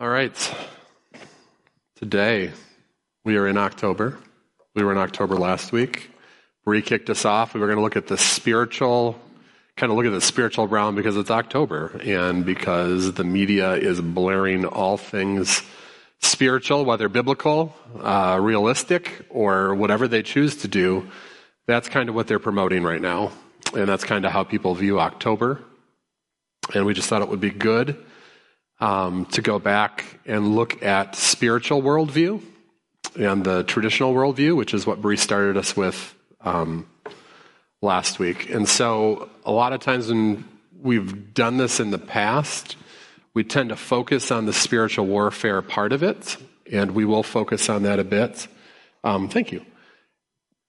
All right. Today, we are in October. We were in October last week. Bree kicked us off. We were going to look at the spiritual, kind of look at the spiritual realm because it's October and because the media is blaring all things spiritual, whether biblical, uh, realistic, or whatever they choose to do. That's kind of what they're promoting right now. And that's kind of how people view October. And we just thought it would be good um, to go back and look at spiritual worldview and the traditional worldview, which is what Bree started us with um, last week. And so, a lot of times when we've done this in the past, we tend to focus on the spiritual warfare part of it, and we will focus on that a bit. Um, thank you.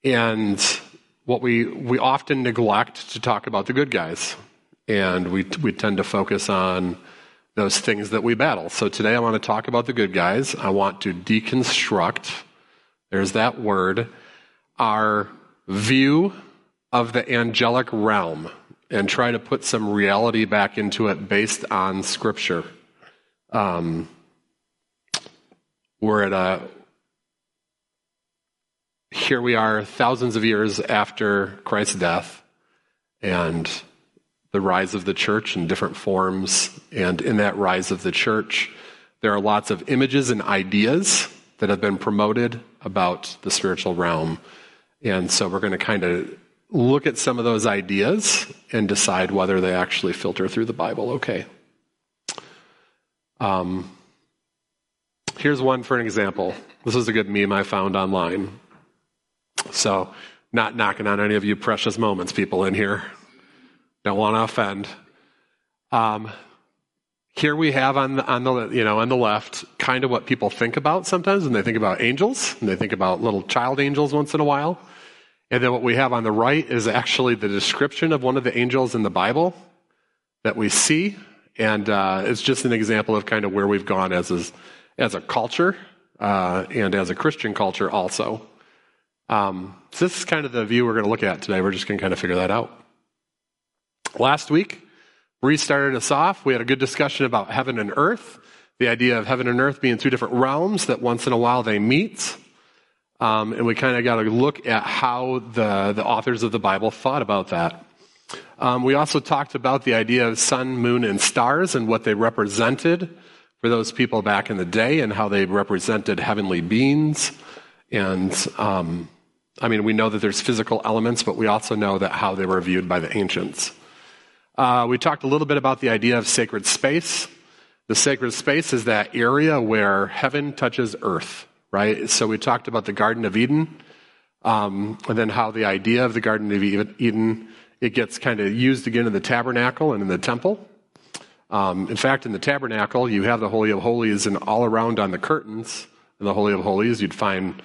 And what we we often neglect to talk about the good guys, and we we tend to focus on those things that we battle. So today I want to talk about the good guys. I want to deconstruct, there's that word, our view of the angelic realm and try to put some reality back into it based on Scripture. Um, we're at a, here we are thousands of years after Christ's death, and the rise of the church in different forms. And in that rise of the church, there are lots of images and ideas that have been promoted about the spiritual realm. And so we're going to kind of look at some of those ideas and decide whether they actually filter through the Bible okay. Um, here's one for an example. This is a good meme I found online. So, not knocking on any of you precious moments, people in here. Don't want to offend. Um, here we have on the, on the you know on the left kind of what people think about sometimes when they think about angels and they think about little child angels once in a while. And then what we have on the right is actually the description of one of the angels in the bible that we see. And uh, it's just an example of kind of where we've gone as a, as a culture uh, and as a christian culture also. Um, so this is kind of the view we're going to look at today. We're just going to kind of figure that out Last week, Bree started us off. We had a good discussion about heaven and earth, the idea of heaven and earth being two different realms that once in a while they meet. Um, and we kind of got to look at how the, the authors of the Bible thought about that. Um, we also talked about the idea of sun, moon, and stars and what they represented for those people back in the day and how they represented heavenly beings. And um, I mean, we know that there's physical elements, but we also know that how they were viewed by the ancients. Uh, we talked a little bit about the idea of sacred space. The sacred space is that area where heaven touches earth, right? So we talked about the Garden of Eden, um, and then how the idea of the Garden of Eden it gets kind of used again in the tabernacle and in the temple. Um, in fact, in the tabernacle, you have the Holy of Holies, and all around on the curtains in the Holy of Holies, you'd find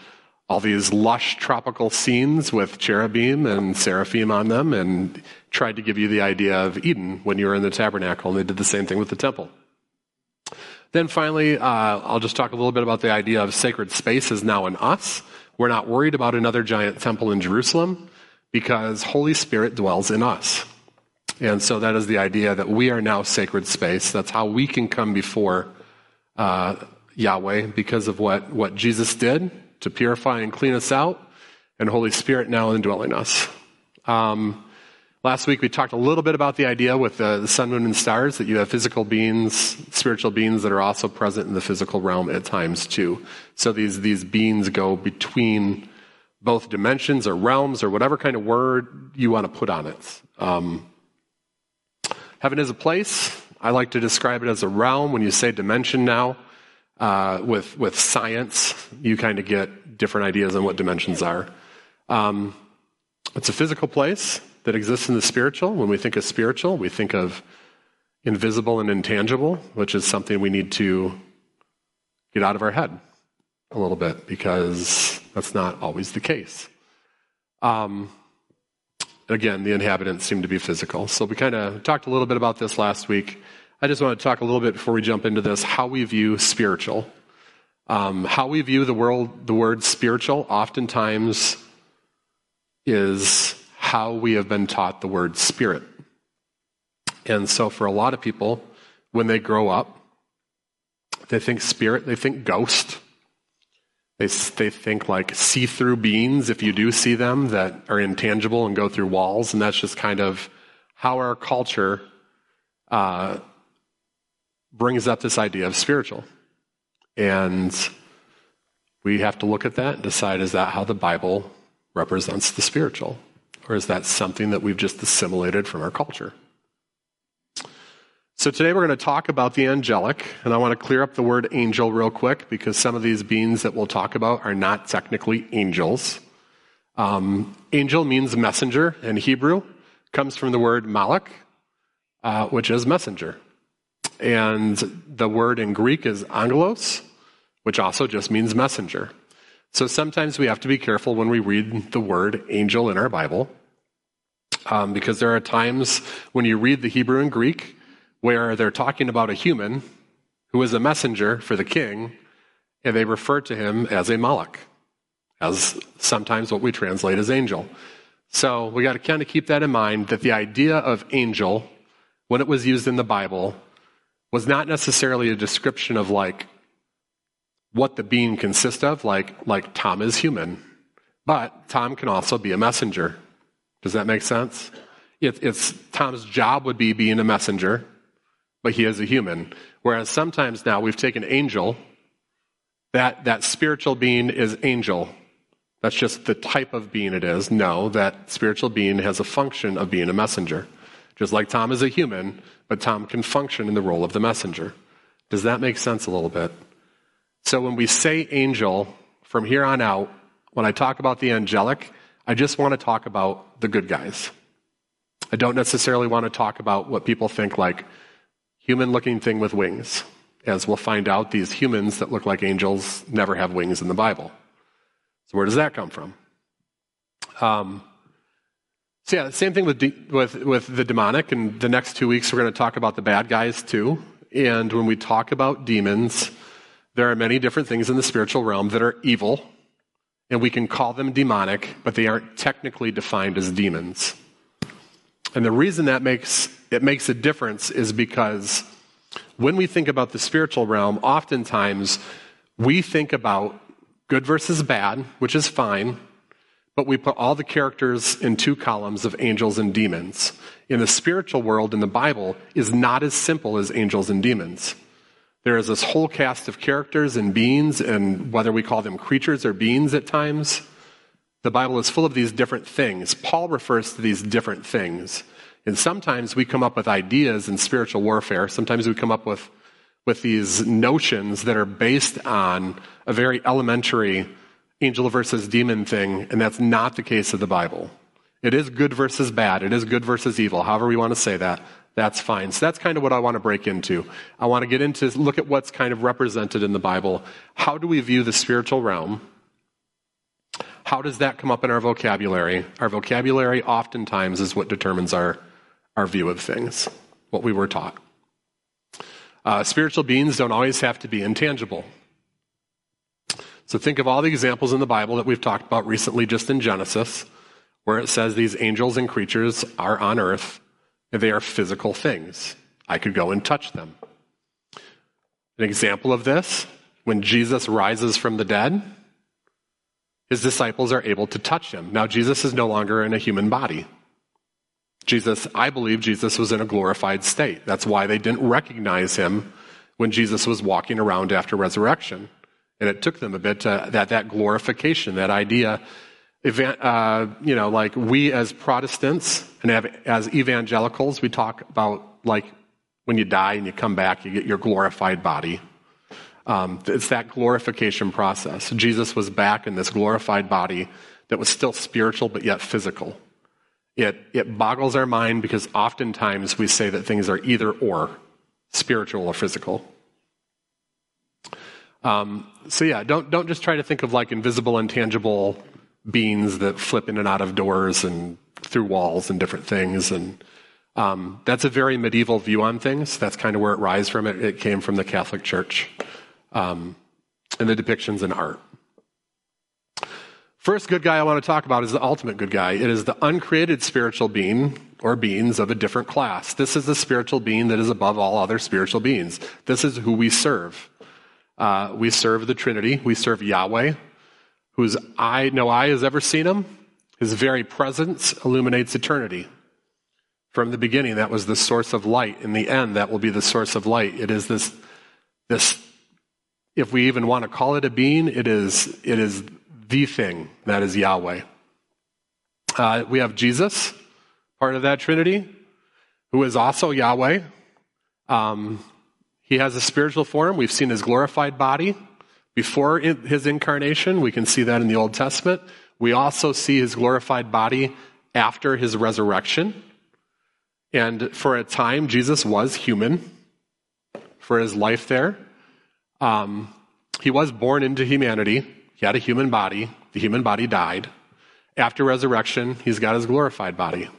all these lush tropical scenes with cherubim and seraphim on them and tried to give you the idea of Eden when you were in the tabernacle, and they did the same thing with the temple. Then finally, uh, I'll just talk a little bit about the idea of sacred space is now in us. We're not worried about another giant temple in Jerusalem because Holy Spirit dwells in us. And so that is the idea that we are now sacred space. That's how we can come before uh, Yahweh because of what, what Jesus did to purify and clean us out, and Holy Spirit now indwelling us. Um, last week we talked a little bit about the idea with the, the sun, moon, and stars that you have physical beings, spiritual beings that are also present in the physical realm at times too. So these these beings go between both dimensions or realms or whatever kind of word you want to put on it. Um, heaven is a place. I like to describe it as a realm. When you say dimension now, uh, with with science, you kind of get different ideas on what dimensions are. Um, it's a physical place that exists in the spiritual. When we think of spiritual, we think of invisible and intangible, which is something we need to get out of our head a little bit because that's not always the case. Um, again, the inhabitants seem to be physical. So we kind of talked a little bit about this last week. I just want to talk a little bit before we jump into this how we view spiritual. Um, how we view the world, the word spiritual, oftentimes is how we have been taught the word spirit. And so, for a lot of people, when they grow up, They think spirit, they think ghost. They, they think like see through beings, if you do see them, that are intangible and go through walls. And that's just kind of how our culture uh, brings up this idea of spiritual. And we have to look at that and decide is that how the Bible represents the spiritual? Or is that something that we've just assimilated from our culture? So today we're going to talk about the angelic, and I want to clear up the word angel real quick because some of these beings that we'll talk about are not technically angels. Um, angel means messenger in Hebrew, comes from the word malak, uh, which is messenger. And the word in Greek is angelos, which also just means messenger. So sometimes we have to be careful when we read the word angel in our Bible, um, because there are times when you read the Hebrew and Greek where they're talking about a human who is a messenger for the king, and they refer to him as a malak, as sometimes what we translate as angel. So we got to kind of keep that in mind that the idea of angel, when it was used in the Bible, was not necessarily a description of like what the being consists of, like, like Tom is human. But Tom can also be a messenger. Does that make sense? It, it's Tom's job would be being a messenger but he is a human. Whereas sometimes now we've taken angel, that, that spiritual being is angel. That's just the type of being it is. No, that spiritual being has a function of being a messenger. Just like Tom is a human, but Tom can function in the role of the messenger. Does that make sense a little bit? So when we say angel, from here on out, when I talk about the angelic, I just want to talk about the good guys. I don't necessarily want to talk about what people think like human looking thing with wings. As we'll find out, these humans that look like angels never have wings in the Bible. So, where does that come from? Um, so, yeah, same thing with, de- with, with the demonic. And the next two weeks, we're going to talk about the bad guys too. And when we talk about demons, there are many different things in the spiritual realm that are evil, and we can call them demonic, but they aren't technically defined as demons. And the reason that makes it makes a difference is because when we think about the spiritual realm, oftentimes we think about good versus bad, which is fine, but we put all the characters in two columns of angels and demons. In the spiritual world in the Bible is not as simple as angels and demons. There is this whole cast of characters and beings, and whether we call them creatures or beings at times, the Bible is full of these different things. Paul refers to these different things. And sometimes we come up with ideas in spiritual warfare. Sometimes we come up with, with these notions that are based on a very elementary angel versus demon thing, and that's not the case of the Bible. It is good versus bad. It is good versus evil. However, we want to say that, that's fine. So that's kind of what I want to break into. I want to get into look at what's kind of represented in the Bible. How do we view the spiritual realm? How does that come up in our vocabulary? Our vocabulary oftentimes is what determines our our view of things, what we were taught. Uh, spiritual beings don't always have to be intangible. So think of all the examples in the Bible that we've talked about recently just in Genesis, where it says these angels and creatures are on earth and they are physical things. I could go and touch them. An example of this, when Jesus rises from the dead, his disciples are able to touch him. Now, Jesus is no longer in a human body. Jesus, I believe Jesus was in a glorified state. That's why they didn't recognize him when Jesus was walking around after resurrection. And it took them a bit to that, that glorification, that idea, uh, you know, like we as Protestants and as evangelicals, we talk about like when you die and you come back, you get your glorified body. Um, it's that glorification process. Jesus was back in this glorified body that was still spiritual but yet physical. It, it boggles our mind because oftentimes we say that things are either or, spiritual or physical. Um, so yeah, don't don't just try to think of like invisible, intangible beings that flip in and out of doors and through walls and different things. And um, that's a very medieval view on things. That's kind of where it rises from. It, it came from the Catholic Church um, and the depictions in art. First good guy I want to talk about is the ultimate good guy. It is the uncreated spiritual being or beings of a different class. This is the spiritual being that is above all other spiritual beings. This is who we serve. Uh, we serve the Trinity. We serve Yahweh, whose eye, no eye has ever seen him. His very presence illuminates eternity. From the beginning, that was the source of light. In the end, that will be the source of light. It is this, this, if we even want to call it a being, it is, it is the thing that is Yahweh. Uh, we have Jesus, part of that Trinity, who is also Yahweh. Um, he has a spiritual form. We've seen his glorified body before his incarnation. We can see that in the Old Testament. We also see his glorified body after his resurrection. And for a time, Jesus was human for his life there. Um, he was born into humanity. He had a human body. The human body died. After resurrection, he's got his glorified body.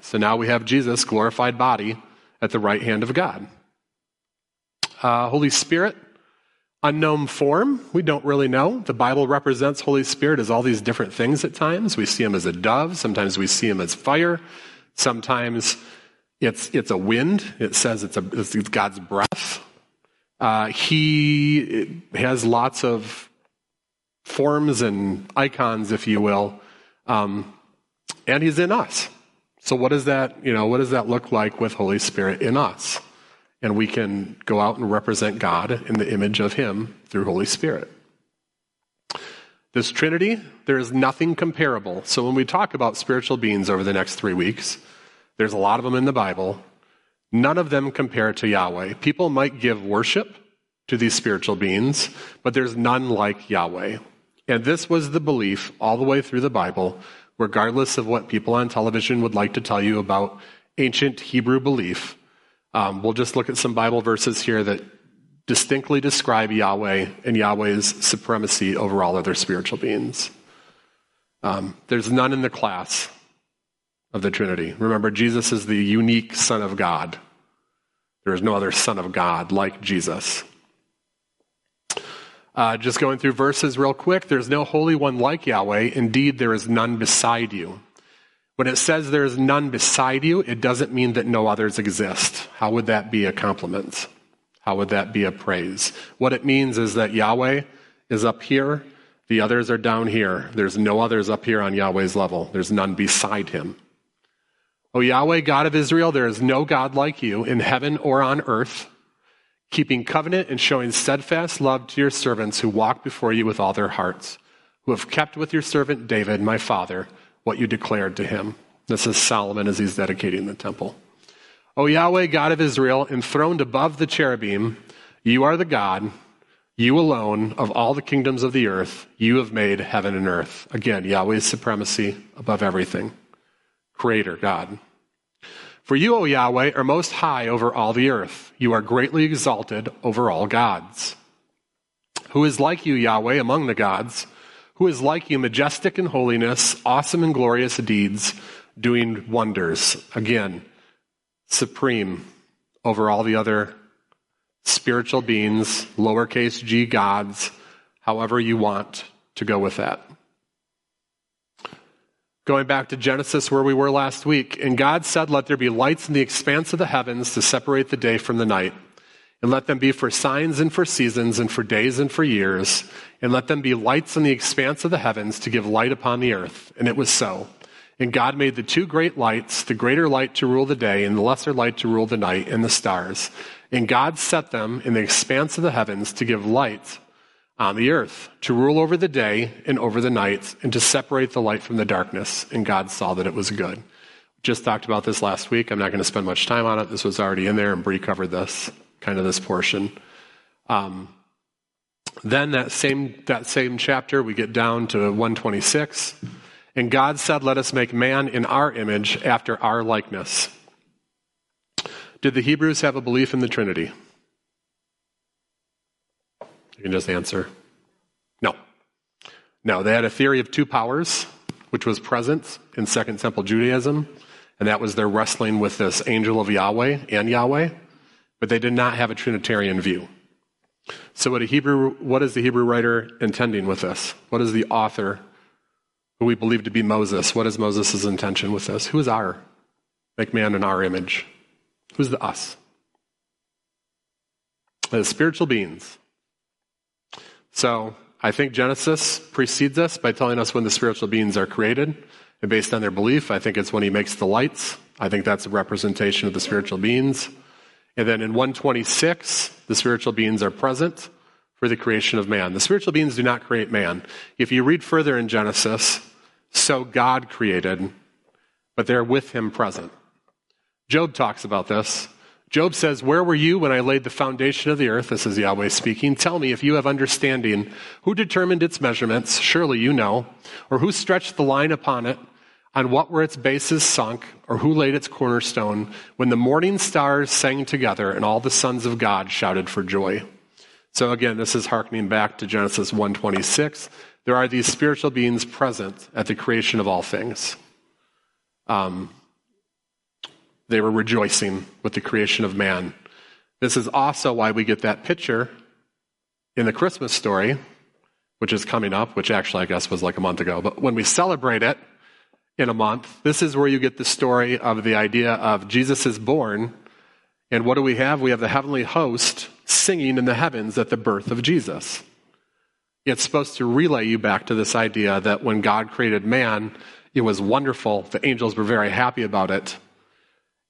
So now we have Jesus' glorified body at the right hand of God. Uh, Holy Spirit, unknown form, we don't really know. The Bible represents Holy Spirit as all these different things at times. We see him as a dove, sometimes we see him as fire, sometimes it's, it's a wind. It says it's, a, it's God's breath. Uh, he has lots of forms and icons, if you will, um, and he's in us. So what does that, you know, what does that look like with Holy Spirit in us? And we can go out and represent God in the image of Him through Holy Spirit. This Trinity, there is nothing comparable. So when we talk about spiritual beings over the next three weeks, there's a lot of them in the Bible. None of them compare to Yahweh. People might give worship to these spiritual beings, but there's none like Yahweh. And this was the belief all the way through the Bible, regardless of what people on television would like to tell you about ancient Hebrew belief um, we'll just look at some Bible verses here that distinctly describe Yahweh and Yahweh's supremacy over all other spiritual beings. Um, there's none in the class of the Trinity. Remember, Jesus is the unique Son of God. There is no other Son of God like Jesus. Uh, just going through verses real quick. There's no Holy One like Yahweh. Indeed, there is none beside you. When it says there is none beside you, it doesn't mean that no others exist. How would that be a compliment? How would that be a praise? What it means is that Yahweh is up here, the others are down here. There's no others up here on Yahweh's level, there's none beside him. O Yahweh, God of Israel, there is no God like you in heaven or on earth, keeping covenant and showing steadfast love to your servants who walk before you with all their hearts, who have kept with your servant David, my father what you declared to him. This is Solomon as he's dedicating the temple. O Yahweh, God of Israel, enthroned above the cherubim, you are the God, you alone of all the kingdoms of the earth, you have made heaven and earth. Again, Yahweh's supremacy above everything. Creator, God. For you, O Yahweh, are most high over all the earth. You are greatly exalted over all gods. Who is like you, Yahweh, among the gods? who is like you, majestic in holiness, awesome in glorious deeds, doing wonders. Again, supreme over all the other spiritual beings, lowercase g gods, however you want to go with that. Going back to Genesis where we were last week, and God said, Let there be lights in the expanse of the heavens to separate the day from the night and let them be for signs and for seasons and for days and for years, and let them be lights in the expanse of the heavens to give light upon the earth. And it was so. And God made the two great lights, the greater light to rule the day, and the lesser light to rule the night, and the stars. And God set them in the expanse of the heavens to give light on the earth, to rule over the day and over the night, and to separate the light from the darkness. And God saw that it was good. Just talked about this last week. I'm not going to spend much time on it. This was already in there, and Bree covered this kind of this portion. Um, then that same that same chapter, we get down to 126, and God said, "Let us make man in our image, after our likeness." Did the Hebrews have a belief in the Trinity? You can just answer. No. No, they had a theory of two powers, which was present in Second Temple Judaism, and that was their wrestling with this angel of Yahweh and Yahweh but they did not have a Trinitarian view. So, what, Hebrew, what is the Hebrew writer intending with this? What is the author, who we believe to be Moses, what is Moses' intention with this? Who is our? Make man in our image. Who's the us? As spiritual beings, So I think Genesis precedes us by telling us when the spiritual beings are created. And based on their belief, I think it's when he makes the lights. I think that's a representation of the spiritual beings. And then in 126, the spiritual beings are present for the creation of man. The spiritual beings do not create man. If you read further in Genesis, so God created, but they're with him present. Job talks about this. Job says, Where were you when I laid the foundation of the earth? This is Yahweh speaking. Tell me if you have understanding. Who determined its measurements? Surely you know. Or who stretched the line upon it? On what were its bases sunk? Or who laid its cornerstone? When the morning stars sang together and all the sons of God shouted for joy. So again, this is harkening back to Genesis 1:26. There are these spiritual beings present at the creation of all things. Um, they were rejoicing with the creation of man. This is also why we get that picture in the Christmas story, which is coming up, which actually I guess was like a month ago. But when we celebrate it in a month, this is where you get the story of the idea of Jesus is born. And what do we have? We have the heavenly host singing in the heavens at the birth of Jesus. It's supposed to relay you back to this idea that when God created man, it was wonderful. The angels were very happy about it.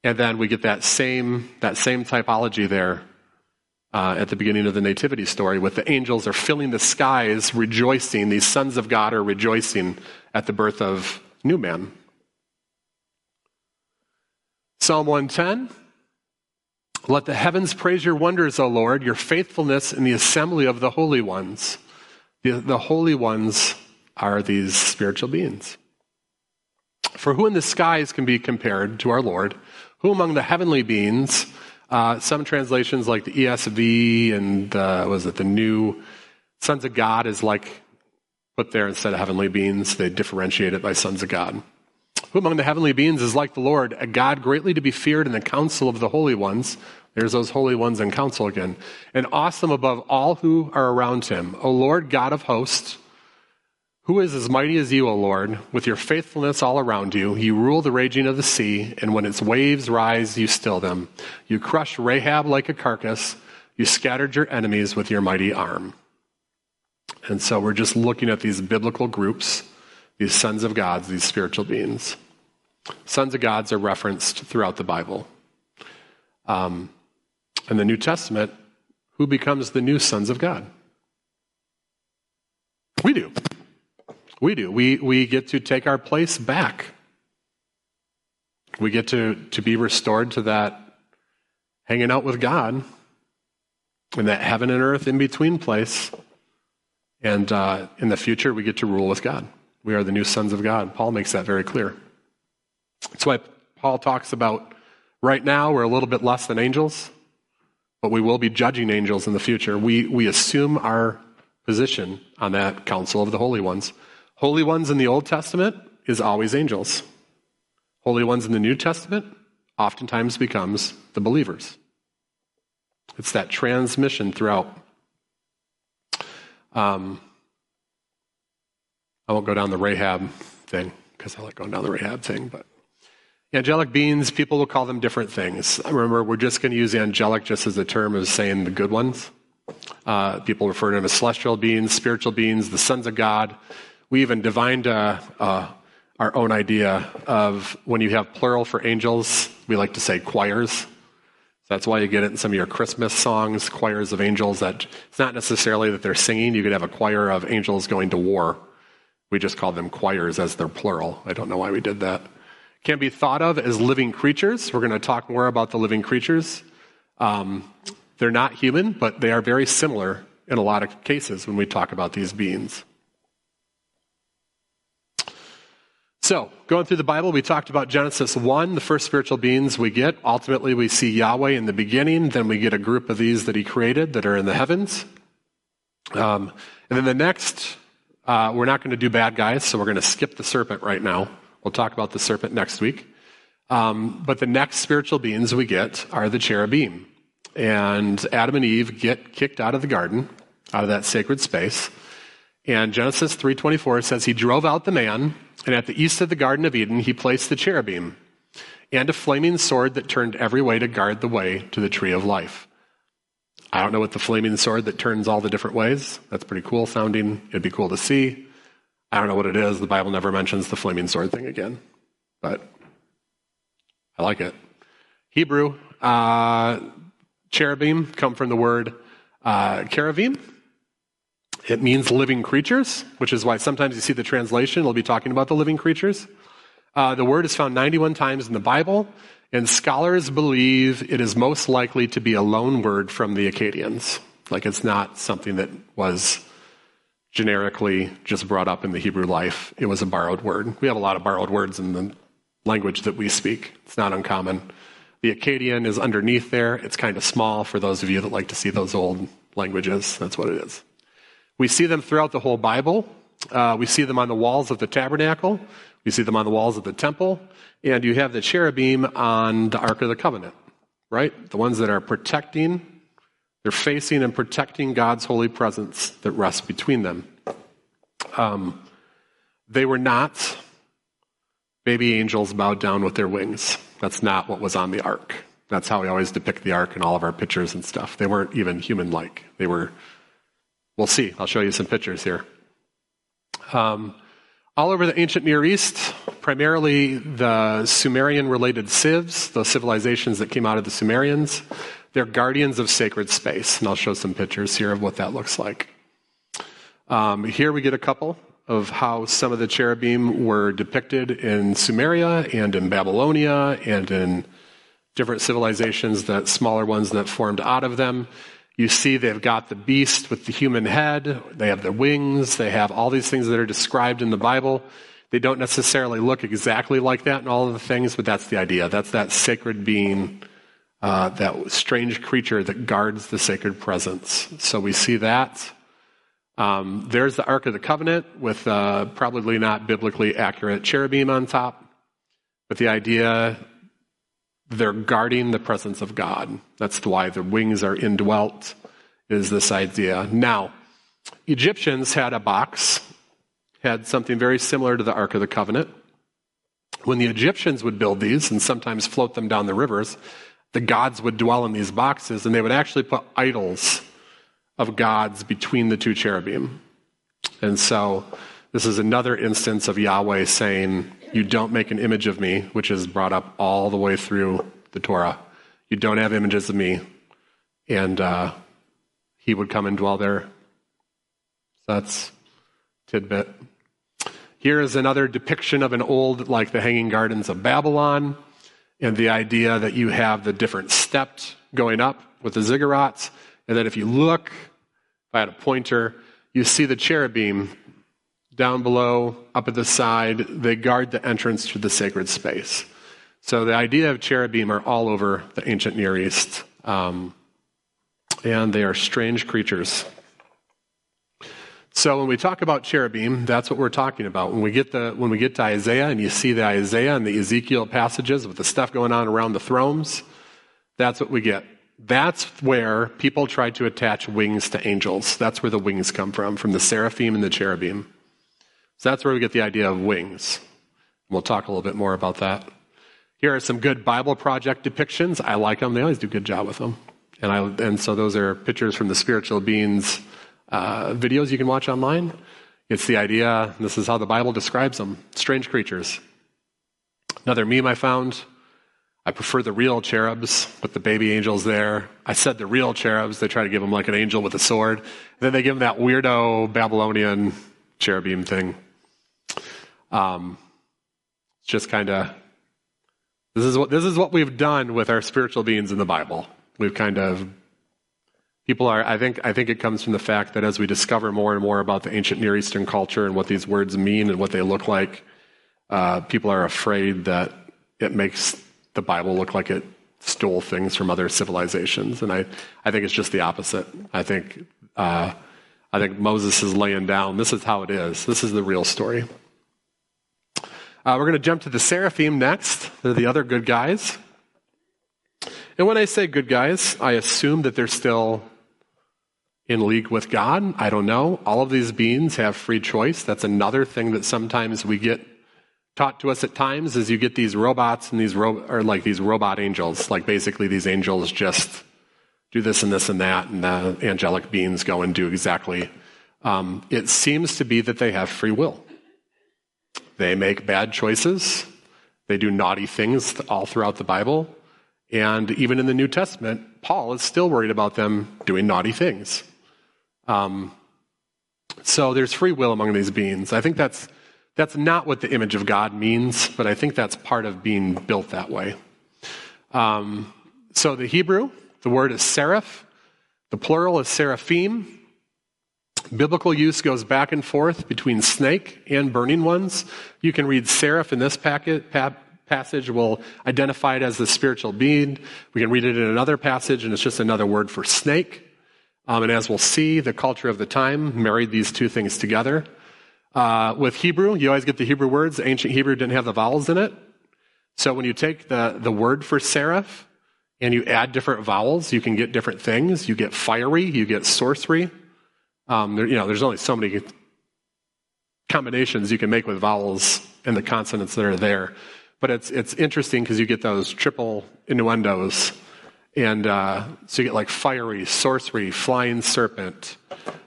And then we get that same, that same typology there uh, at the beginning of the Nativity story with the angels are filling the skies, rejoicing. These sons of God are rejoicing at the birth of new man. Psalm 110 Let the heavens praise your wonders, O Lord, your faithfulness in the assembly of the holy ones. The, the holy ones are these spiritual beings. For who in the skies can be compared to our Lord? Who among the heavenly beings, uh, some translations like the ESV and uh, was it the New Sons of God is like put there instead of heavenly beings. They differentiate it by sons of God. Who among the heavenly beings is like the Lord, a God greatly to be feared in the council of the holy ones? There's those holy ones in council again. And awesome above all who are around him. O Lord God of hosts, who is as mighty as you, O Lord, with your faithfulness all around you? You rule the raging of the sea, and when its waves rise, you still them. You crush Rahab like a carcass. You scattered your enemies with your mighty arm. And so we're just looking at these biblical groups, these sons of gods, these spiritual beings. Sons of gods are referenced throughout the Bible. Um, in the New Testament, who becomes the new sons of God? We do. We do. We, we get to take our place back. We get to, to be restored to that hanging out with God in that heaven and earth in between place. And uh, in the future, we get to rule with God. We are the new sons of God. Paul makes that very clear. That's why Paul talks about right now we're a little bit less than angels, but we will be judging angels in the future. We, we assume our position on that council of the holy ones. Holy ones in the Old Testament is always angels. Holy ones in the New Testament oftentimes becomes the believers. It's that transmission throughout. Um, I won't go down the Rahab thing because I like going down the Rahab thing, but angelic beings, people will call them different things. Remember, we're just going to use angelic just as a term of saying the good ones. Uh, people refer to them as celestial beings, spiritual beings, the sons of God. We even divined uh, uh, our own idea of when you have plural for angels, we like to say choirs. That's why you get it in some of your Christmas songs, choirs of angels. That it's not necessarily that they're singing. You could have a choir of angels going to war. We just call them choirs as their plural. I don't know why we did that. Can be thought of as living creatures. We're going to talk more about the living creatures. Um, they're not human, but they are very similar in a lot of cases when we talk about these beings. So, going through the Bible, we talked about Genesis 1, the first spiritual beings we get. Ultimately, we see Yahweh in the beginning. Then we get a group of these that he created that are in the heavens. Um, and then the next, uh, we're not going to do bad guys, so we're going to skip the serpent right now. We'll talk about the serpent next week. Um, but the next spiritual beings we get are the cherubim. And Adam and Eve get kicked out of the garden, out of that sacred space. And Genesis 3:24 says he drove out the man and at the east of the Garden of Eden, he placed the cherubim and a flaming sword that turned every way to guard the way to the tree of life. I don't know what the flaming sword that turns all the different ways. That's pretty cool sounding. It'd be cool to see. I don't know what it is. The Bible never mentions the flaming sword thing again, but I like it. Hebrew, uh, cherubim come from the word uh, cherubim. It means living creatures, which is why sometimes you see the translation, it'll be talking about the living creatures. Uh, the word is found 91 times in the Bible, and scholars believe it is most likely to be a loan word from the Akkadians. Like it's not something that was generically just brought up in the Hebrew life. It was a borrowed word. We have a lot of borrowed words in the language that we speak. It's not uncommon. The Akkadian is underneath there. It's kind of small for those of you that like to see those old languages. That's what it is. We see them throughout the whole Bible. Uh, we see them on the walls of the tabernacle. We see them on the walls of the temple. And you have the cherubim on the Ark of the Covenant, right? The ones that are protecting, they're facing and protecting God's holy presence that rests between them. Um, they were not baby angels bowed down with their wings. That's not what was on the ark. That's how we always depict the ark in all of our pictures and stuff. They weren't even human like. They were, we'll see. I'll show you some pictures here. Um, all over the ancient Near East, primarily the Sumerian related civs, those civilizations that came out of the Sumerians, they're guardians of sacred space. And I'll show some pictures here of what that looks like. Um, here we get a couple of how some of the cherubim were depicted in Sumeria and in Babylonia and in different civilizations, that smaller ones that formed out of them. You see, they've got the beast with the human head, they have the wings, they have all these things that are described in the Bible. They don't necessarily look exactly like that in all of the things, but that's the idea. That's that sacred being, uh, that strange creature that guards the sacred presence. So we see that. Um, there's the Ark of the Covenant with uh, probably not biblically accurate cherubim on top, but the idea they're guarding the presence of God. That's why the wings are indwelt, is this idea. Now, Egyptians had a box, had something very similar to the Ark of the Covenant. When the Egyptians would build these and sometimes float them down the rivers, the gods would dwell in these boxes and they would actually put idols of gods between the two cherubim. And so this is another instance of Yahweh saying, You don't make an image of me, which is brought up all the way through the Torah. You don't have images of me. And uh, he would come and dwell there. So that's tidbit. Here is another depiction of an old, like the Hanging Gardens of Babylon, and the idea that you have the different steps going up with the ziggurats, and that if you look if I had a pointer, you see the cherubim down below, up at the side. They guard the entrance to the sacred space. So the idea of cherubim are all over the ancient Near East. Um, and they are strange creatures. So when we talk about cherubim, that's what we're talking about. When we get the when we get to Isaiah and you see the Isaiah and the Ezekiel passages with the stuff going on around the thrones, that's what we get. That's where people try to attach wings to angels. That's where the wings come from, from the seraphim and the cherubim. So that's where we get the idea of wings. We'll talk a little bit more about that. Here are some good Bible Project depictions. I like them. They always do a good job with them. And, I, and so those are pictures from the Spiritual Beings uh, videos you can watch online. It's the idea, this is how the Bible describes them strange creatures. Another meme I found I prefer the real cherubs with the baby angels there. I said the real cherubs. They try to give them like an angel with a sword. And then they give them that weirdo Babylonian cherubim thing. Um, it's just kind of this is what this is what we've done with our spiritual beings in the Bible. We've kind of people are. I think I think it comes from the fact that as we discover more and more about the ancient Near Eastern culture and what these words mean and what they look like, uh, people are afraid that it makes the Bible look like it stole things from other civilizations. And I, I think it's just the opposite. I think, uh, I think Moses is laying down this is how it is. This is the real story. Uh, we're going to jump to the seraphim next. They're the other good guys. And when I say good guys, I assume that they're still in league with God. I don't know. All of these beings have free choice. That's another thing that sometimes we get taught to us at times is you get these robots and these ro- or like these robot angels like basically these angels just do this and this and that, and the angelic beings go and do exactly. Um, it seems to be that they have free will. They make bad choices. They do naughty things all throughout the Bible. And even in the New Testament, Paul is still worried about them doing naughty things. Um, so there's free will among these beings. I think that's, that's not what the image of God means, but I think that's part of being built that way. Um, so the Hebrew, the word is seraph. The plural is seraphim. Biblical use goes back and forth between snake and burning ones. You can read seraph in this packet, pa- passage. We'll identify it as the spiritual being. We can read it in another passage, and it's just another word for snake. Um, and as we'll see, the culture of the time married these two things together. Uh, with Hebrew, you always get the Hebrew words. Ancient Hebrew didn't have the vowels in it. So when you take the, the word for seraph and you add different vowels, you can get different things. You get fiery, you get sorcery. Um, there, you know, there's only so many combinations you can make with vowels and the consonants that are there. But it's, it's interesting because you get those triple innuendos. And uh, so you get like fiery, sorcery, flying serpent.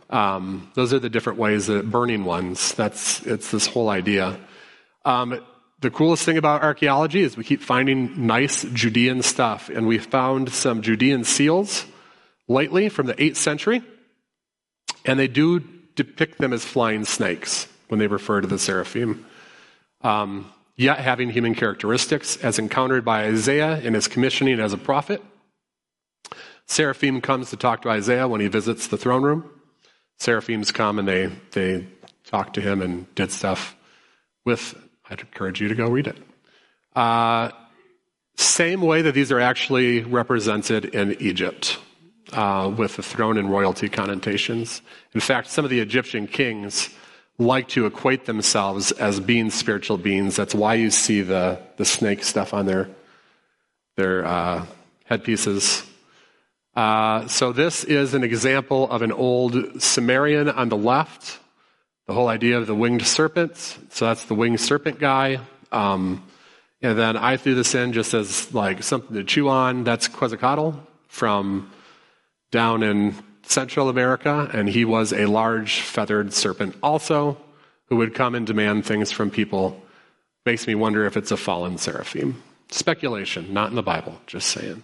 Um, those are the different ways that burning ones. That's it's this whole idea. Um, the coolest thing about archaeology is we keep finding nice Judean stuff, and we found some Judean seals lately from the 8th century, and they do depict them as flying snakes when they refer to the seraphim, um, yet having human characteristics as encountered by Isaiah in his commissioning as a prophet. Seraphim comes to talk to Isaiah when he visits the throne room. Seraphims come and they, they talk to him and did stuff with I'd encourage you to go read it. Uh, same way that these are actually represented in Egypt uh, with the throne and royalty connotations. In fact, some of the Egyptian kings like to equate themselves as being spiritual beings. That's why you see the, the snake stuff on their, their uh, headpieces. Uh, so, this is an example of an old Sumerian on the left the whole idea of the winged serpents. So that's the winged serpent guy. Um, and then I threw this in just as like something to chew on. That's Quetzalcoatl from down in Central America, and he was a large feathered serpent also who would come and demand things from people. Makes me wonder if it's a fallen seraphim. Speculation, not in the Bible, just saying.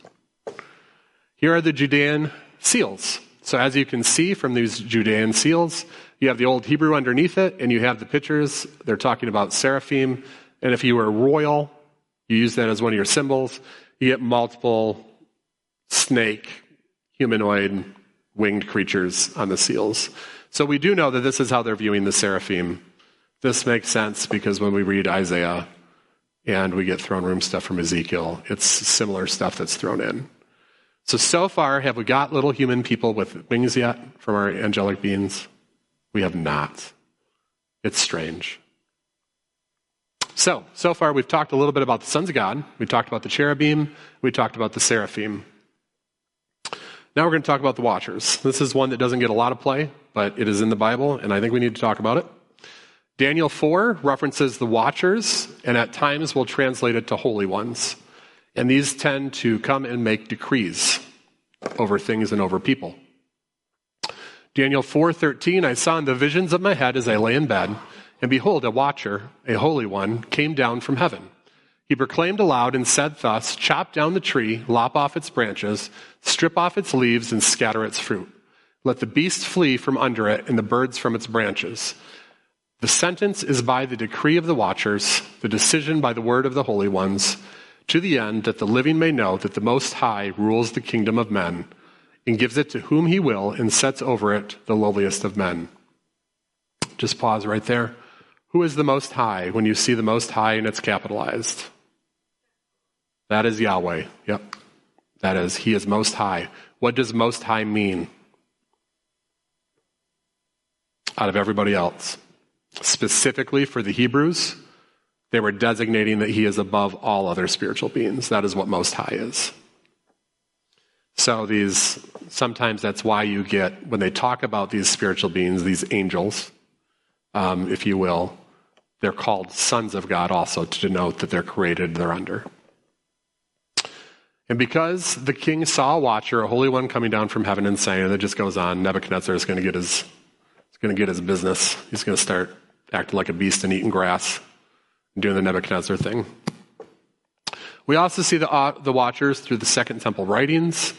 Here are the Judean seals. So, as you can see from these Judean seals, you have the old Hebrew underneath it, and you have the pictures. They're talking about seraphim. And if you were royal, you use that as one of your symbols. You get multiple snake, humanoid, winged creatures on the seals. So we do know that this is how they're viewing the seraphim. This makes sense because when we read Isaiah and we get throne room stuff from Ezekiel, it's similar stuff that's thrown in. So, so far, have we got little human people with wings yet from our angelic beings? We have not. It's strange. So, so far we've talked a little bit about the sons of God. We talked about the cherubim. We talked about the seraphim. Now we're going to talk about the watchers. This is one that doesn't get a lot of play, but it is in the Bible, and I think we need to talk about it. Daniel 4 references the watchers, and at times we'll translate it to holy ones. And these tend to come and make decrees over things and over people. Daniel 4:13 I saw in the visions of my head as I lay in bed and behold a watcher a holy one came down from heaven. He proclaimed aloud and said thus chop down the tree lop off its branches strip off its leaves and scatter its fruit. Let the beast flee from under it and the birds from its branches the sentence is by the decree of the watchers the decision by the word of the holy ones to the end that the living may know that the most high rules the kingdom of men and gives it to whom he will and sets over it the lowliest of men. Just pause right there. Who is the Most High when you see the Most High and it's capitalized? That is Yahweh. Yep. That is, He is Most High. What does Most High mean? Out of everybody else. Specifically for the Hebrews, they were designating that He is above all other spiritual beings. That is what Most High is. So these sometimes that's why you get when they talk about these spiritual beings, these angels, um, if you will, they're called sons of God also to denote that they're created, they're under. And because the king saw a watcher, a holy one coming down from heaven and saying, and it just goes on, Nebuchadnezzar is going to get his, is going to get his business. He's going to start acting like a beast and eating grass, doing the Nebuchadnezzar thing. We also see the, uh, the watchers through the Second Temple writings.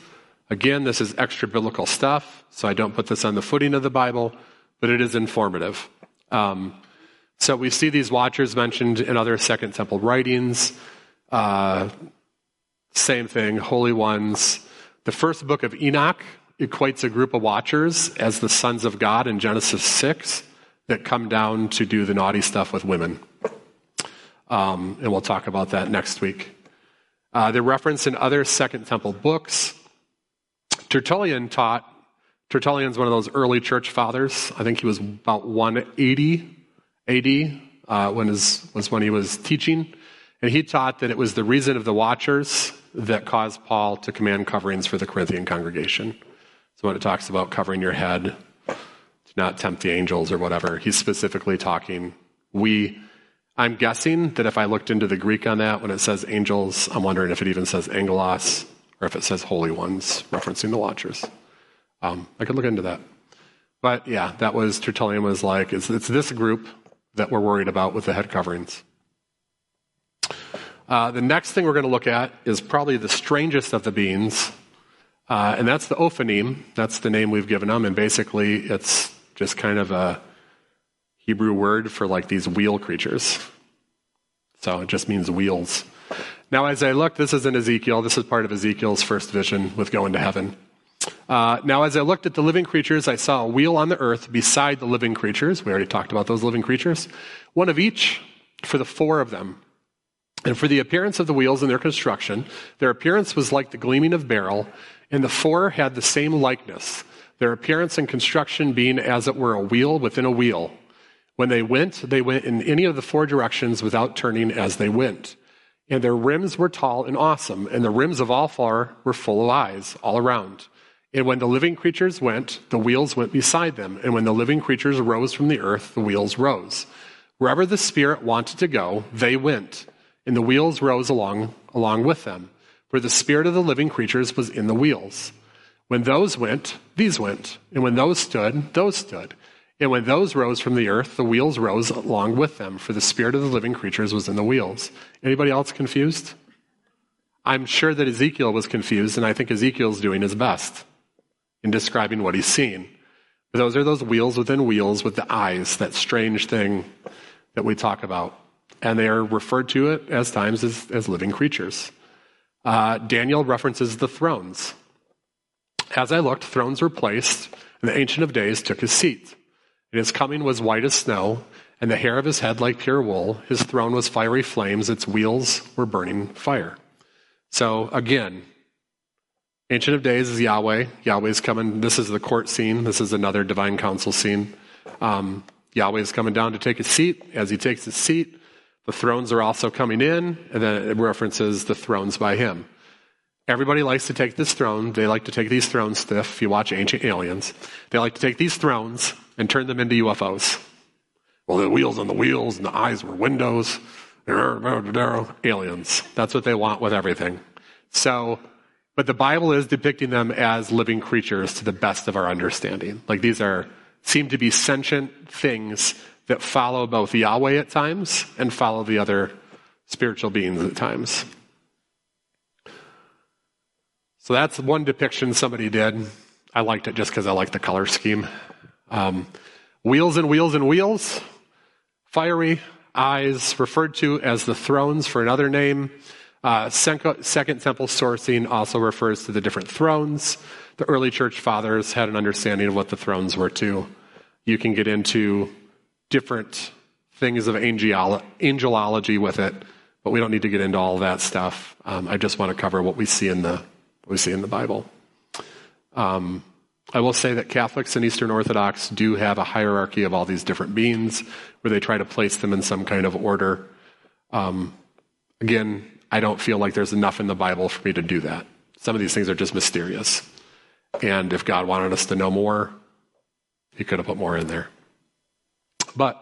Again, this is extra biblical stuff, so I don't put this on the footing of the Bible, but it is informative. Um, so we see these watchers mentioned in other Second Temple writings. Uh, same thing, holy ones. The first book of Enoch equates a group of watchers as the sons of God in Genesis 6 that come down to do the naughty stuff with women. Um, and we'll talk about that next week. Uh, they're referenced in other Second Temple books. Tertullian taught, Tertullian's one of those early church fathers. I think he was about 180 AD uh, when his, was when he was teaching. And he taught that it was the reason of the watchers that caused Paul to command coverings for the Corinthian congregation. So when it talks about covering your head, to not tempt the angels or whatever, he's specifically talking, we, I'm guessing that if I looked into the Greek on that, when it says angels, I'm wondering if it even says angelos or if it says holy ones, referencing the watchers. Um, I could look into that. But yeah, that was, Tertullian was like, it's, it's this group that we're worried about with the head coverings. Uh, the next thing we're going to look at is probably the strangest of the beings, uh, and that's the Ophanim. That's the name we've given them, and basically it's just kind of a Hebrew word for like these wheel creatures. So it just means wheels. Now, as I look, this is in Ezekiel. This is part of Ezekiel's first vision with going to heaven. Uh, now, as I looked at the living creatures, I saw a wheel on the earth beside the living creatures. We already talked about those living creatures. One of each for the four of them. And for the appearance of the wheels and their construction, their appearance was like the gleaming of beryl, and the four had the same likeness, their appearance and construction being as it were a wheel within a wheel. When they went, they went in any of the four directions without turning as they went. And their rims were tall and awesome, and the rims of all four were full of eyes all around. And when the living creatures went, the wheels went beside them. And when the living creatures rose from the earth, the wheels rose. Wherever the Spirit wanted to go, they went and the wheels rose along, along with them, for the spirit of the living creatures was in the wheels. When those went, these went, and when those stood, those stood. And when those rose from the earth, the wheels rose along with them, for the spirit of the living creatures was in the wheels. Anybody else confused? I'm sure that Ezekiel was confused, and I think Ezekiel's doing his best in describing what he's seen. But those are those wheels within wheels with the eyes, that strange thing that we talk about and they are referred to it as times as, as living creatures. Uh, Daniel references the thrones. As I looked, thrones were placed, and the Ancient of Days took his seat. And his coming was white as snow, and the hair of his head like pure wool. His throne was fiery flames, its wheels were burning fire. So again, Ancient of Days is Yahweh. Yahweh's coming. This is the court scene. This is another divine council scene. Um, Yahweh is coming down to take his seat. As he takes his seat, the thrones are also coming in, and then it references the thrones by him. Everybody likes to take this throne. They like to take these thrones stiff. If you watch Ancient Aliens, they like to take these thrones and turn them into UFOs. Well, the wheels on the wheels and the eyes were windows. Aliens. That's what they want with everything. So, but the Bible is depicting them as living creatures to the best of our understanding. Like these are, seem to be sentient things that follow both Yahweh at times and follow the other spiritual beings at times. So that's one depiction somebody did. I liked it just because I like the color scheme. Um, wheels and wheels and wheels, fiery eyes, referred to as the thrones for another name. Uh, second Temple sourcing also refers to the different thrones. The early church fathers had an understanding of what the thrones were too. You can get into different things of angel- angelology with it, but we don't need to get into all that stuff. Um, I just want to cover what we see in the we see in the Bible. Um, I will say that Catholics and Eastern Orthodox do have a hierarchy of all these different beings, where they try to place them in some kind of order. Um, again, I don't feel like there's enough in the Bible for me to do that. Some of these things are just mysterious. And if God wanted us to know more, He could have put more in there. But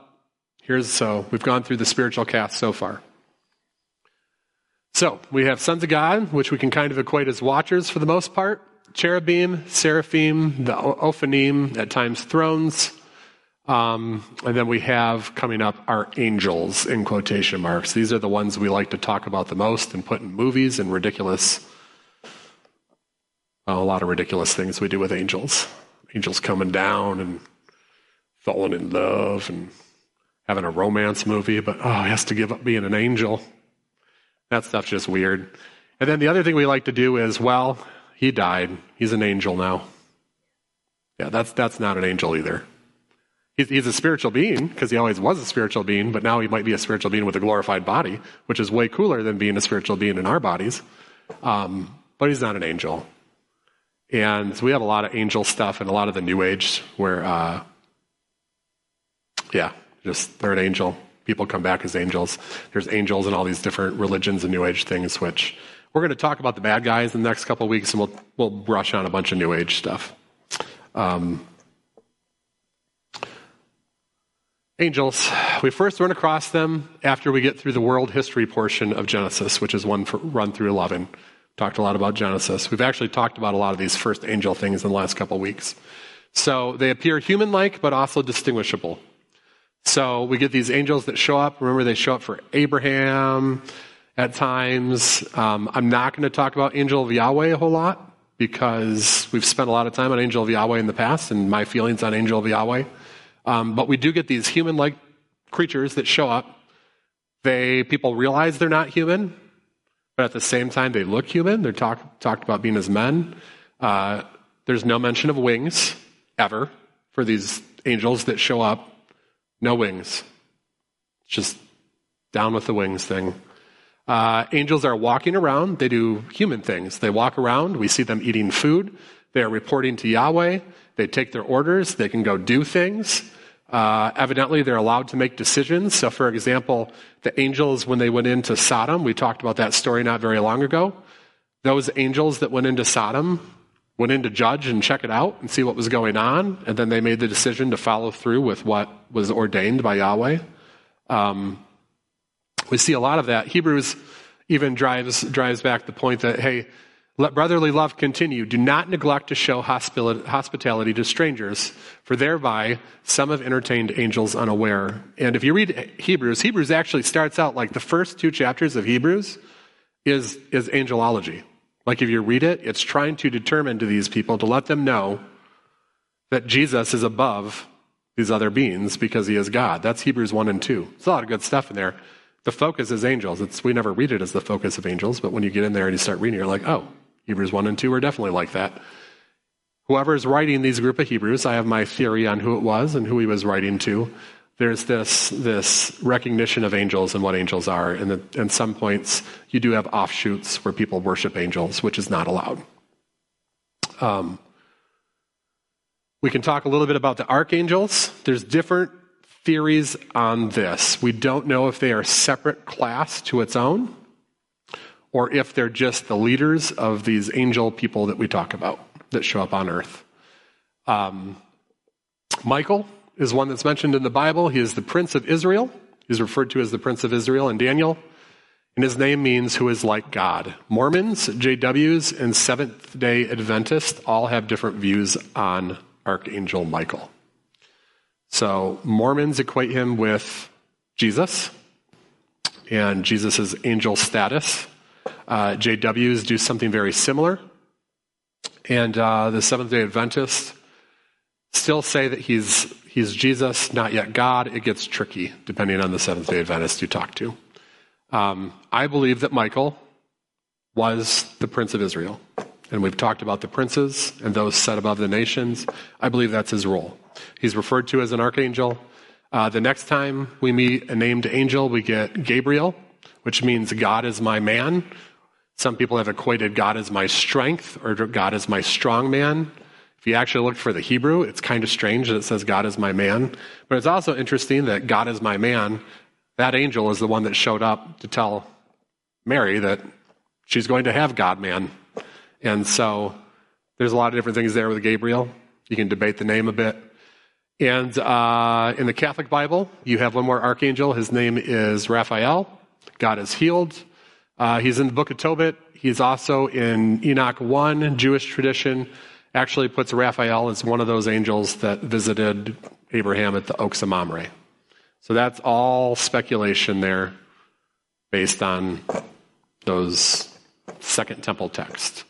here's so we've gone through the spiritual cast so far. So we have sons of God, which we can kind of equate as watchers for the most part. Cherubim, seraphim, the ophanim, at times thrones. Um, and then we have coming up our angels in quotation marks. These are the ones we like to talk about the most and put in movies and ridiculous, a lot of ridiculous things we do with angels. Angels coming down and falling in love and having a romance movie, but oh, he has to give up being an angel. That stuff's just weird. And then the other thing we like to do is, well, he died. He's an angel now. Yeah, that's, that's not an angel either. He's, he's a spiritual being because he always was a spiritual being, but now he might be a spiritual being with a glorified body, which is way cooler than being a spiritual being in our bodies. Um, but he's not an angel. And we have a lot of angel stuff and a lot of the New Age where, uh, yeah, just an angel. People come back as angels. There's angels and all these different religions and New Age things, which we're going to talk about the bad guys in the next couple weeks, and we'll we'll brush on a bunch of New Age stuff. Um, angels, we first run across them after we get through the world history portion of Genesis, which is one run through 11. Talked a lot about Genesis. We've actually talked about a lot of these first angel things in the last couple weeks. So they appear human like, but also distinguishable. So we get these angels that show up. Remember, they show up for Abraham at times. Um, I'm not going to talk about angel of Yahweh a whole lot because we've spent a lot of time on angel of Yahweh in the past and my feelings on angel of Yahweh. Um, but we do get these human like creatures that show up. They people realize they're not human, but at the same time they look human. They're talk, talked about being as men. Uh, there's no mention of wings ever for these angels that show up. No wings. Just down with the wings thing. Uh, angels are walking around. They do human things. They walk around. We see them eating food. They are reporting to Yahweh. They take their orders. They can go do things. Uh, evidently, they're allowed to make decisions. So, for example, the angels, when they went into Sodom, we talked about that story not very long ago. Those angels that went into Sodom went in to judge and check it out and see what was going on, and then they made the decision to follow through with what was ordained by Yahweh. Um, we see a lot of that. Hebrews even drives drives back the point that hey, let brotherly love continue. Do not neglect to show hospitality to strangers, for thereby some have entertained angels unaware. And if you read Hebrews, Hebrews actually starts out like the first two chapters of Hebrews is, is angelology. Like if you read it, it's trying to determine to these people to let them know that Jesus is above these other beings because he is God. That's Hebrews 1 and 2. There's a lot of good stuff in there. The focus is angels. It's, we never read it as the focus of angels, but when you get in there and you start reading, you're like, oh, Hebrews 1 and 2 are definitely like that. Whoever is writing these group of Hebrews, I have my theory on who it was and who he was writing to. There's this, this recognition of angels and what angels are. And at some points, you do have offshoots where people worship angels, which is not allowed. Um, we can talk a little bit about the archangels. There's different theories on this. We don't know if they are a separate class to its own or if they're just the leaders of these angel people that we talk about that show up on earth. Um, Michael is one that's mentioned in the Bible. He is the Prince of Israel. He's referred to as the Prince of Israel in Daniel. And his name means who is like God. Mormons, JWs, and Seventh day Adventists all have different views on Archangel Michael. So Mormons equate him with Jesus and Jesus' angel status. Uh, JWs do something very similar. And uh, the Seventh day Adventists still say that he's, he's Jesus, not yet God. It gets tricky depending on the Seventh day Adventist you talk to. Um, I believe that Michael was the Prince of Israel. And we've talked about the princes and those set above the nations. I believe that's his role. He's referred to as an archangel. Uh, the next time we meet a named angel, we get Gabriel, which means God is my man, some people have equated God as my strength or God as my strong man. If you actually look for the Hebrew, it's kind of strange that it says God is my man. But it's also interesting that God is my man. That angel is the one that showed up to tell Mary that she's going to have God man. And so there's a lot of different things there with Gabriel. You can debate the name a bit. And uh, in the Catholic Bible, you have one more archangel. His name is Raphael. God is healed. Uh, he's in the book of Tobit. He's also in Enoch 1, Jewish tradition. Actually puts Raphael as one of those angels that visited Abraham at the Oaks of Mamre. So that's all speculation there based on those Second Temple texts.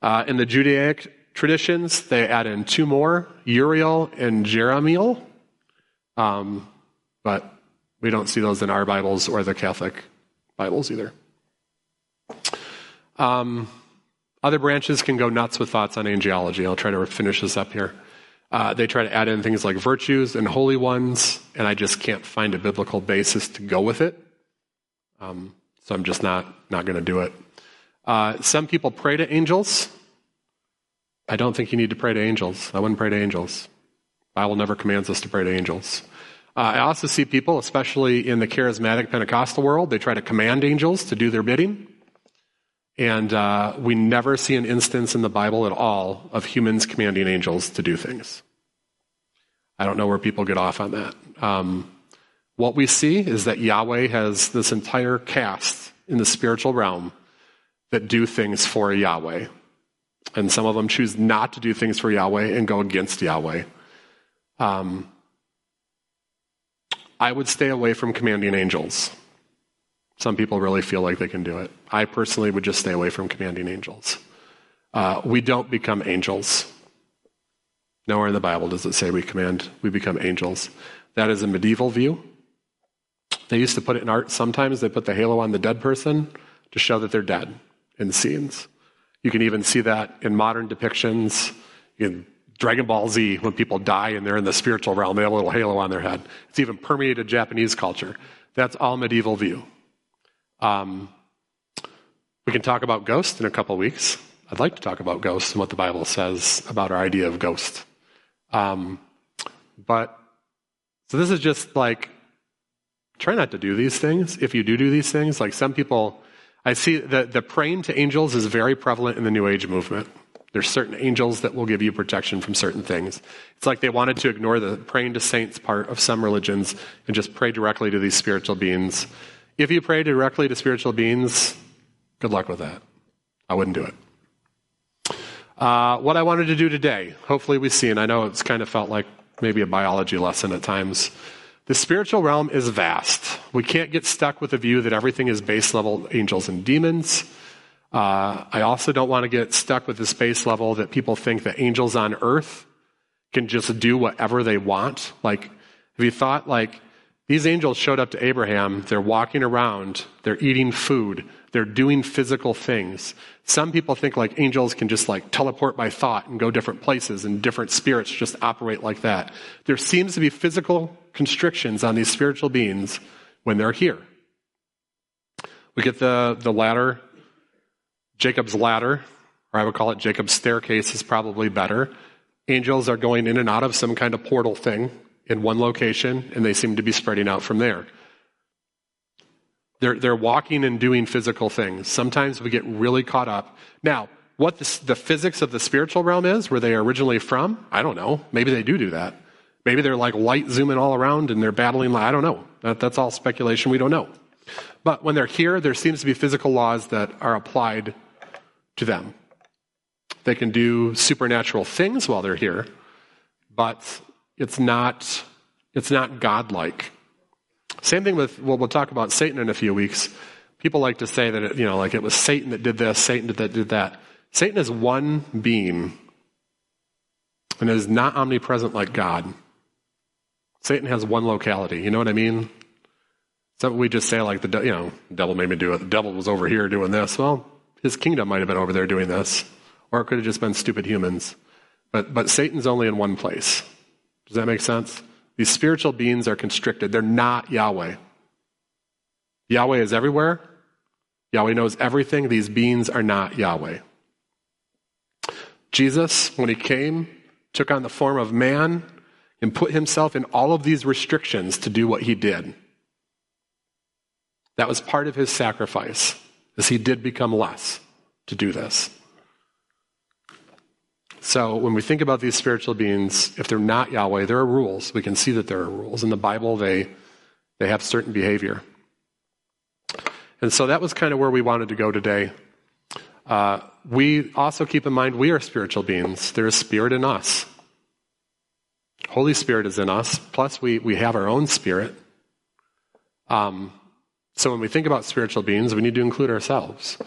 Uh, in the Judaic traditions, they add in two more, Uriel and Jeremiel. Um, but we don't see those in our Bibles or the Catholic Bibles either. Um, other branches can go nuts with thoughts on angelology. I'll try to finish this up here. Uh, they try to add in things like virtues and holy ones, and I just can't find a biblical basis to go with it. Um, so I'm just not not going to do it. Uh, some people pray to angels. I don't think you need to pray to angels. I wouldn't pray to angels. Bible never commands us to pray to angels. Uh, I also see people, especially in the charismatic Pentecostal world, they try to command angels to do their bidding. And uh, we never see an instance in the Bible at all of humans commanding angels to do things. I don't know where people get off on that. Um, what we see is that Yahweh has this entire cast in the spiritual realm that do things for Yahweh. And some of them choose not to do things for Yahweh and go against Yahweh. Um, I would stay away from commanding angels. Some people really feel like they can do it. I personally would just stay away from commanding angels. Uh, we don't become angels. Nowhere in the Bible does it say we command, we become angels. That is a medieval view. They used to put it in art sometimes, they put the halo on the dead person to show that they're dead in scenes. You can even see that in modern depictions. In Dragon Ball Z, when people die and they're in the spiritual realm, they have a little halo on their head. It's even permeated Japanese culture. That's all medieval view. Um, we can talk about ghosts in a couple weeks. I'd like to talk about ghosts and what the Bible says about our idea of ghost. Um, but, so this is just like, try not to do these things. If you do do these things, like some people, I see that the praying to angels is very prevalent in the New Age movement. There's certain angels that will give you protection from certain things. It's like they wanted to ignore the praying to saints part of some religions and just pray directly to these spiritual beings. If you pray directly to spiritual beings, good luck with that. I wouldn't do it. Uh, what I wanted to do today, hopefully we see, and I know it's kind of felt like maybe a biology lesson at times. The spiritual realm is vast. We can't get stuck with the view that everything is base level angels and demons. Uh, I also don't want to get stuck with this base level that people think that angels on earth can just do whatever they want. Like, have you thought, like, these angels showed up to Abraham. They're walking around. They're eating food. They're doing physical things. Some people think like angels can just like teleport by thought and go different places and different spirits just operate like that. There seems to be physical constrictions on these spiritual beings when they're here. We get the, the ladder, Jacob's ladder, or I would call it Jacob's staircase is probably better. Angels are going in and out of some kind of portal thing in one location, and they seem to be spreading out from there. They're, they're walking and doing physical things. Sometimes we get really caught up. Now, what the, the physics of the spiritual realm is, where they are originally from, I don't know. Maybe they do do that. Maybe they're like light zooming all around and they're battling. I don't know. That, that's all speculation. We don't know. But when they're here, there seems to be physical laws that are applied to them. They can do supernatural things while they're here, but it's not, it's not godlike. Same thing with, well, we'll talk about Satan in a few weeks. People like to say that, it, you know, like it was Satan that did this, Satan did that, did that. Satan is one being and is not omnipresent like God. Satan has one locality. You know what I mean? So we just say like the, you know, devil made me do it. The devil was over here doing this. Well, his kingdom might have been over there doing this. Or it could have just been stupid humans. But, but Satan's only in one place. Does that make sense? These spiritual beings are constricted. They're not Yahweh. Yahweh is everywhere. Yahweh knows everything. These beings are not Yahweh. Jesus, when he came, took on the form of man and put himself in all of these restrictions to do what he did. That was part of his sacrifice, as he did become less to do this. So when we think about these spiritual beings, if they're not Yahweh, there are rules. We can see that there are rules. In the Bible, they, they have certain behavior. And so that was kind of where we wanted to go today. Uh, we also keep in mind we are spiritual beings. There is spirit in us. Holy Spirit is in us. Plus, we, we have our own spirit. Um, so when we think about spiritual beings, we need to include ourselves.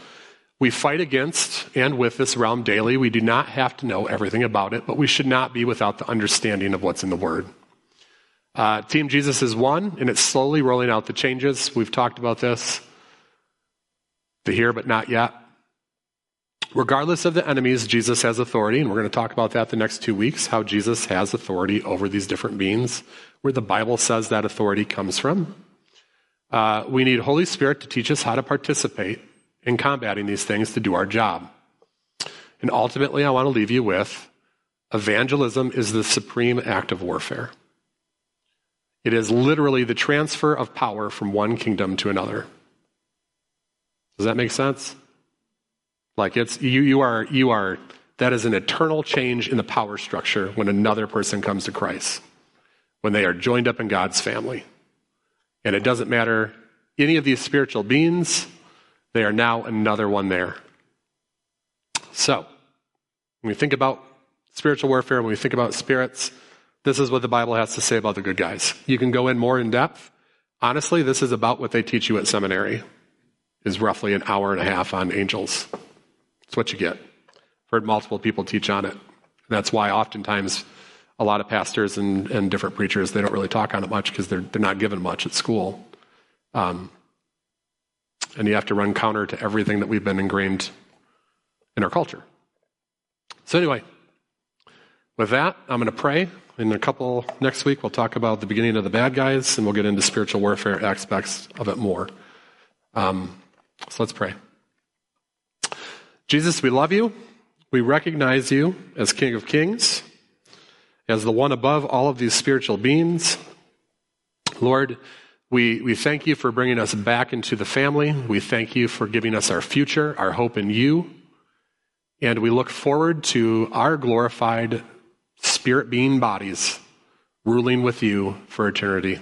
We fight against and with this realm daily. We do not have to know everything about it, but we should not be without the understanding of what's in the Word. Uh, Team Jesus is one, and it's slowly rolling out the changes. We've talked about this. The here, but not yet. Regardless of the enemies, Jesus has authority, and we're going to talk about that the next two weeks how Jesus has authority over these different beings, where the Bible says that authority comes from. Uh, we need Holy Spirit to teach us how to participate in combating these things to do our job. And ultimately, I want to leave you with evangelism is the supreme act of warfare. It is literally the transfer of power from one kingdom to another. Does that make sense? Like it's you you are you are that is an eternal change in the power structure when another person comes to Christ. When they are joined up in God's family. And it doesn't matter any of these spiritual beings, they are now another one there. So, when we think about spiritual warfare, when we think about spirits, this is what the Bible has to say about the good guys. You can go in more in depth. Honestly, this is about what they teach you at seminary. Is roughly an hour and a half on angels. That's what you get. I've heard multiple people teach on it. That's why oftentimes a lot of pastors and, and different preachers, they don't really talk on it much because they're, they're not given much at school. Um, and you have to run counter to everything that we've been ingrained in our culture. So, anyway, with that, I'm going to pray. In a couple, next week, we'll talk about the beginning of the bad guys and we'll get into spiritual warfare aspects of it more. Um, so, let's pray. Jesus, we love you. We recognize you as King of Kings as the one above all of these spiritual beings. Lord, we, we thank you for bringing us back into the family. We thank you for giving us our future, our hope in you. And we look forward to our glorified spirit being bodies ruling with you for eternity.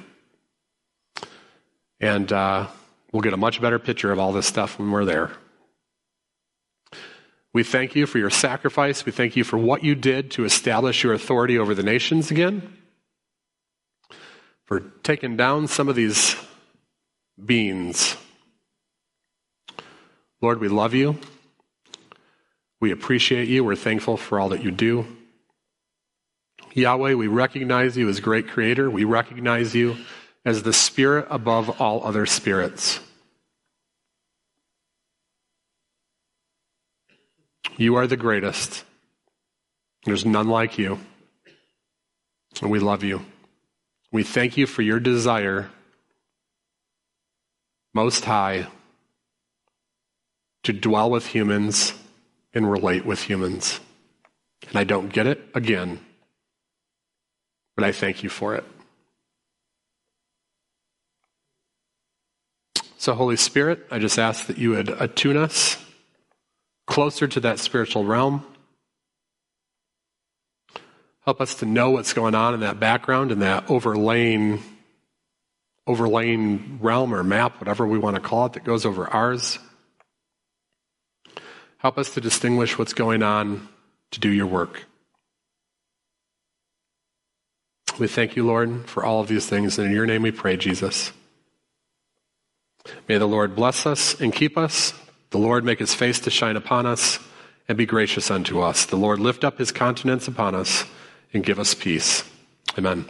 And uh, we'll get a much better picture of all this stuff when we're there. We thank you for your sacrifice. We thank you for what you did to establish your authority over the nations again, for taking down some of these beans. Lord, we love you. We appreciate you. We're thankful for all that you do. Yahweh, we recognize you as great creator. We recognize you as the spirit above all other spirits. You are the greatest. There's none like you. And we love you. We thank you for your desire, most high, to dwell with humans and relate with humans. And I don't get it again, but I thank you for it. So, Holy Spirit, I just ask that you would attune us closer to that spiritual realm. Help us to know what's going on in that background in that overlaying overlaying realm or map, whatever we want to call it, that goes over ours. Help us to distinguish what's going on to do your work. We thank you, Lord, for all of these things, and in your name we pray, Jesus. May the Lord bless us and keep us. The Lord make his face to shine upon us and be gracious unto us. The Lord lift up his countenance upon us and give us peace. Amen.